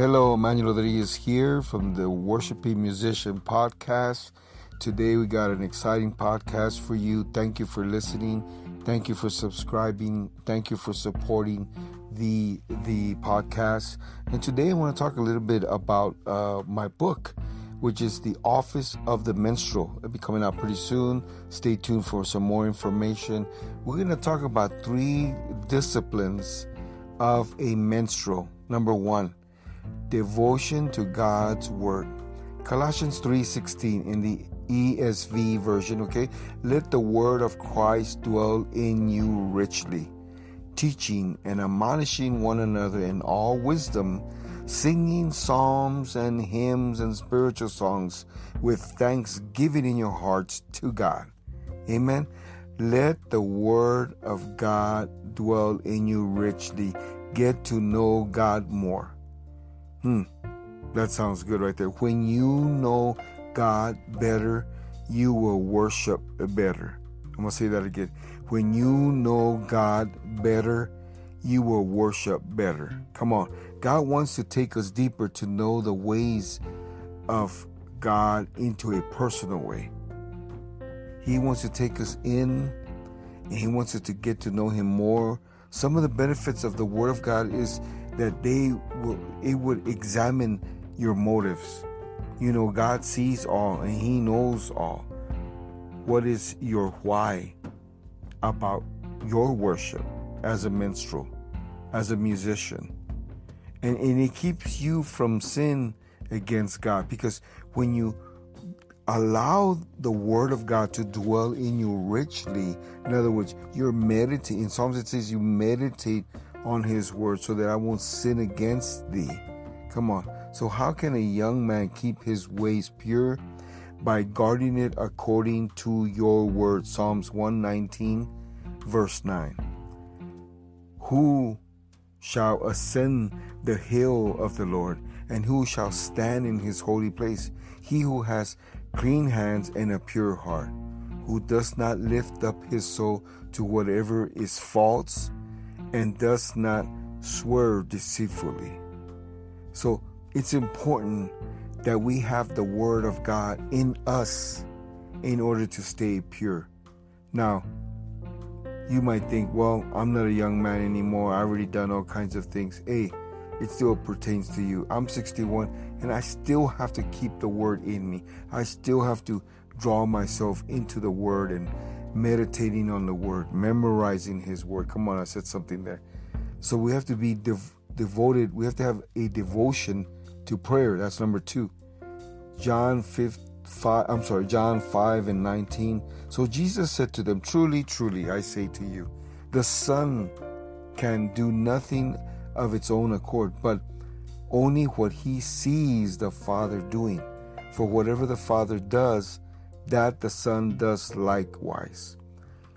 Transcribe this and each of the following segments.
Hello, Manuel Rodriguez here from the Worshiping Musician Podcast. Today we got an exciting podcast for you. Thank you for listening. Thank you for subscribing. Thank you for supporting the the podcast. And today I want to talk a little bit about uh, my book, which is The Office of the Minstrel. It'll be coming out pretty soon. Stay tuned for some more information. We're going to talk about three disciplines of a minstrel. Number one devotion to God's word. Colossians 3:16 in the ESV version, okay? Let the word of Christ dwell in you richly, teaching and admonishing one another in all wisdom, singing psalms and hymns and spiritual songs with thanksgiving in your hearts to God. Amen. Let the word of God dwell in you richly. Get to know God more. Hmm, that sounds good right there. When you know God better, you will worship better. I'm going to say that again. When you know God better, you will worship better. Come on. God wants to take us deeper to know the ways of God into a personal way. He wants to take us in and he wants us to get to know him more. Some of the benefits of the word of God is that they will it would examine your motives. You know, God sees all and He knows all. What is your why about your worship as a minstrel, as a musician? And, and it keeps you from sin against God because when you allow the word of God to dwell in you richly, in other words, you're meditating. In Psalms it says you meditate on his word so that I won't sin against thee. Come on. So, how can a young man keep his ways pure? By guarding it according to your word. Psalms 119, verse 9. Who shall ascend the hill of the Lord, and who shall stand in his holy place? He who has clean hands and a pure heart, who does not lift up his soul to whatever is false and does not swerve deceitfully. So it's important that we have the Word of God in us in order to stay pure. Now, you might think, well, I'm not a young man anymore. I've already done all kinds of things. Hey, it still pertains to you. I'm 61 and I still have to keep the Word in me. I still have to draw myself into the Word and meditating on the word, memorizing his word. Come on, I said something there. So we have to be dev- devoted, we have to have a devotion to prayer. That's number 2. John 5, 5 I'm sorry, John 5 and 19. So Jesus said to them, Truly, truly, I say to you, the Son can do nothing of its own accord, but only what he sees the Father doing. For whatever the Father does, that the Son does likewise.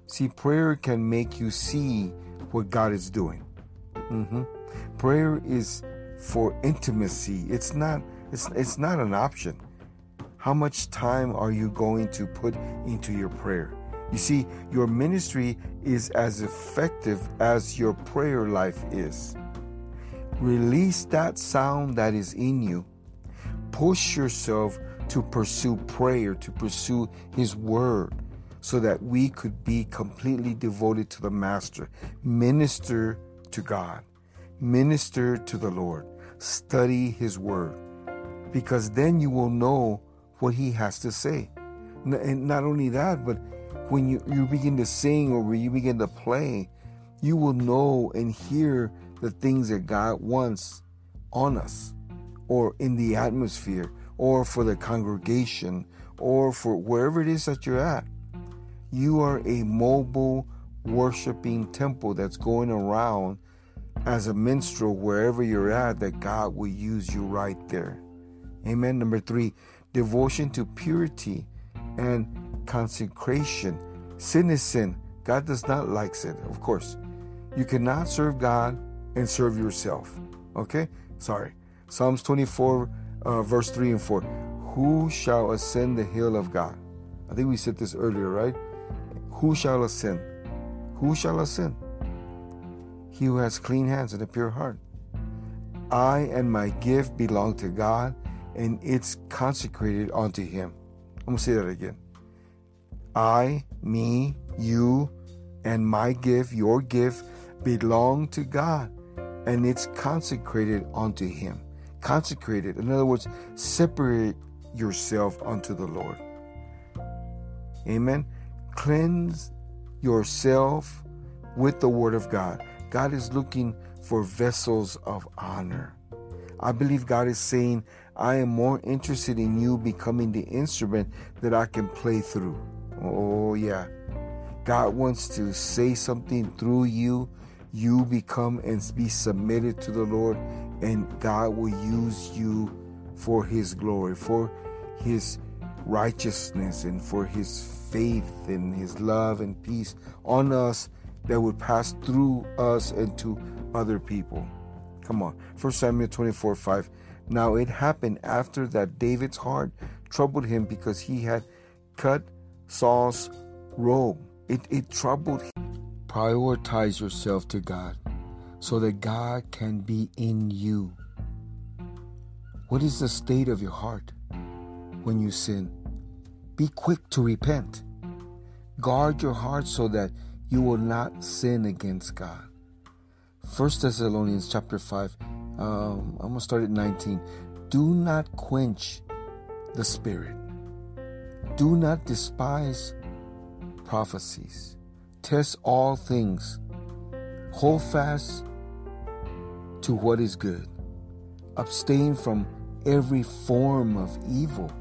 See, prayer can make you see what God is doing. Mm-hmm. Prayer is for intimacy. It's not. It's it's not an option. How much time are you going to put into your prayer? You see, your ministry is as effective as your prayer life is. Release that sound that is in you. Push yourself to pursue prayer, to pursue His Word, so that we could be completely devoted to the Master. Minister to God, minister to the Lord, study His Word, because then you will know what He has to say. And not only that, but when you, you begin to sing or when you begin to play, you will know and hear the things that God wants on us or in the atmosphere or for the congregation or for wherever it is that you're at. You are a mobile worshiping temple that's going around as a minstrel wherever you're at, that God will use you right there. Amen. Number three, devotion to purity and consecration. Sin is sin. God does not like sin, of course. You cannot serve God and serve yourself. Okay? Sorry. Psalms 24 uh, verse 3 and 4. Who shall ascend the hill of God? I think we said this earlier, right? Who shall ascend? Who shall ascend? He who has clean hands and a pure heart. I and my gift belong to God and it's consecrated unto Him. I'm going to say that again. I, me, you, and my gift, your gift, belong to God and it's consecrated unto Him. Consecrated, in other words, separate yourself unto the Lord. Amen. Cleanse yourself with the Word of God. God is looking for vessels of honor. I believe God is saying, I am more interested in you becoming the instrument that I can play through. Oh, yeah. God wants to say something through you. You become and be submitted to the Lord, and God will use you for His glory, for His righteousness, and for His faith and His love and peace on us that would pass through us and to other people. Come on. 1 Samuel 24 5. Now it happened after that David's heart troubled him because he had cut Saul's robe. It, it troubled him. Prioritize yourself to God so that God can be in you. What is the state of your heart when you sin? Be quick to repent. Guard your heart so that you will not sin against God. First Thessalonians chapter 5, um, I'm going to start at 19. Do not quench the spirit. Do not despise prophecies. Test all things. Hold fast to what is good. Abstain from every form of evil.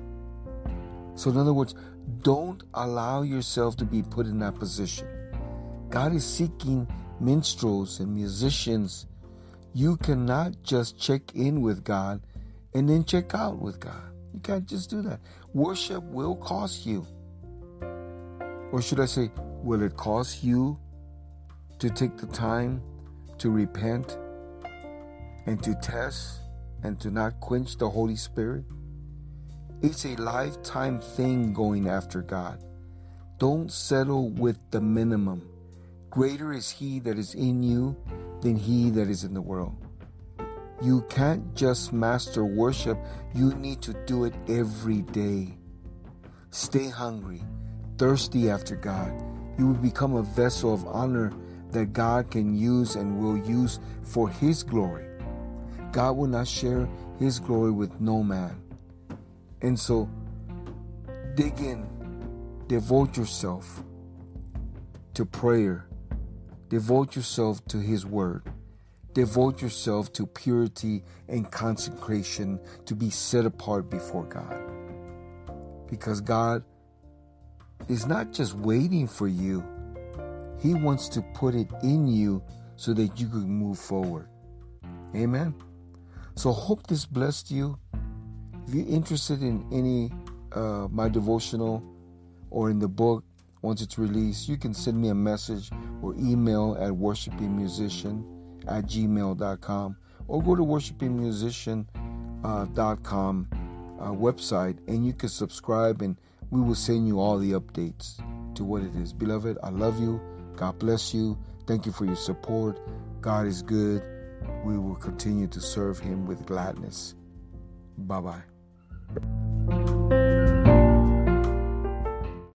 So, in other words, don't allow yourself to be put in that position. God is seeking minstrels and musicians. You cannot just check in with God and then check out with God. You can't just do that. Worship will cost you. Or should I say, will it cost you to take the time to repent and to test and to not quench the Holy Spirit? It's a lifetime thing going after God. Don't settle with the minimum. Greater is He that is in you than He that is in the world. You can't just master worship, you need to do it every day. Stay hungry, thirsty after God. You will become a vessel of honor that God can use and will use for His glory. God will not share His glory with no man. And so, dig in, devote yourself to prayer Devote yourself to His Word. Devote yourself to purity and consecration to be set apart before God. Because God is not just waiting for you, He wants to put it in you so that you can move forward. Amen. So hope this blessed you. If you're interested in any uh, my devotional or in the book, once it's released, you can send me a message or email at worshipingmusician at gmail.com or go to worshipingmusician.com uh, website and you can subscribe and we will send you all the updates to what it is. Beloved, I love you. God bless you. Thank you for your support. God is good. We will continue to serve Him with gladness. Bye bye.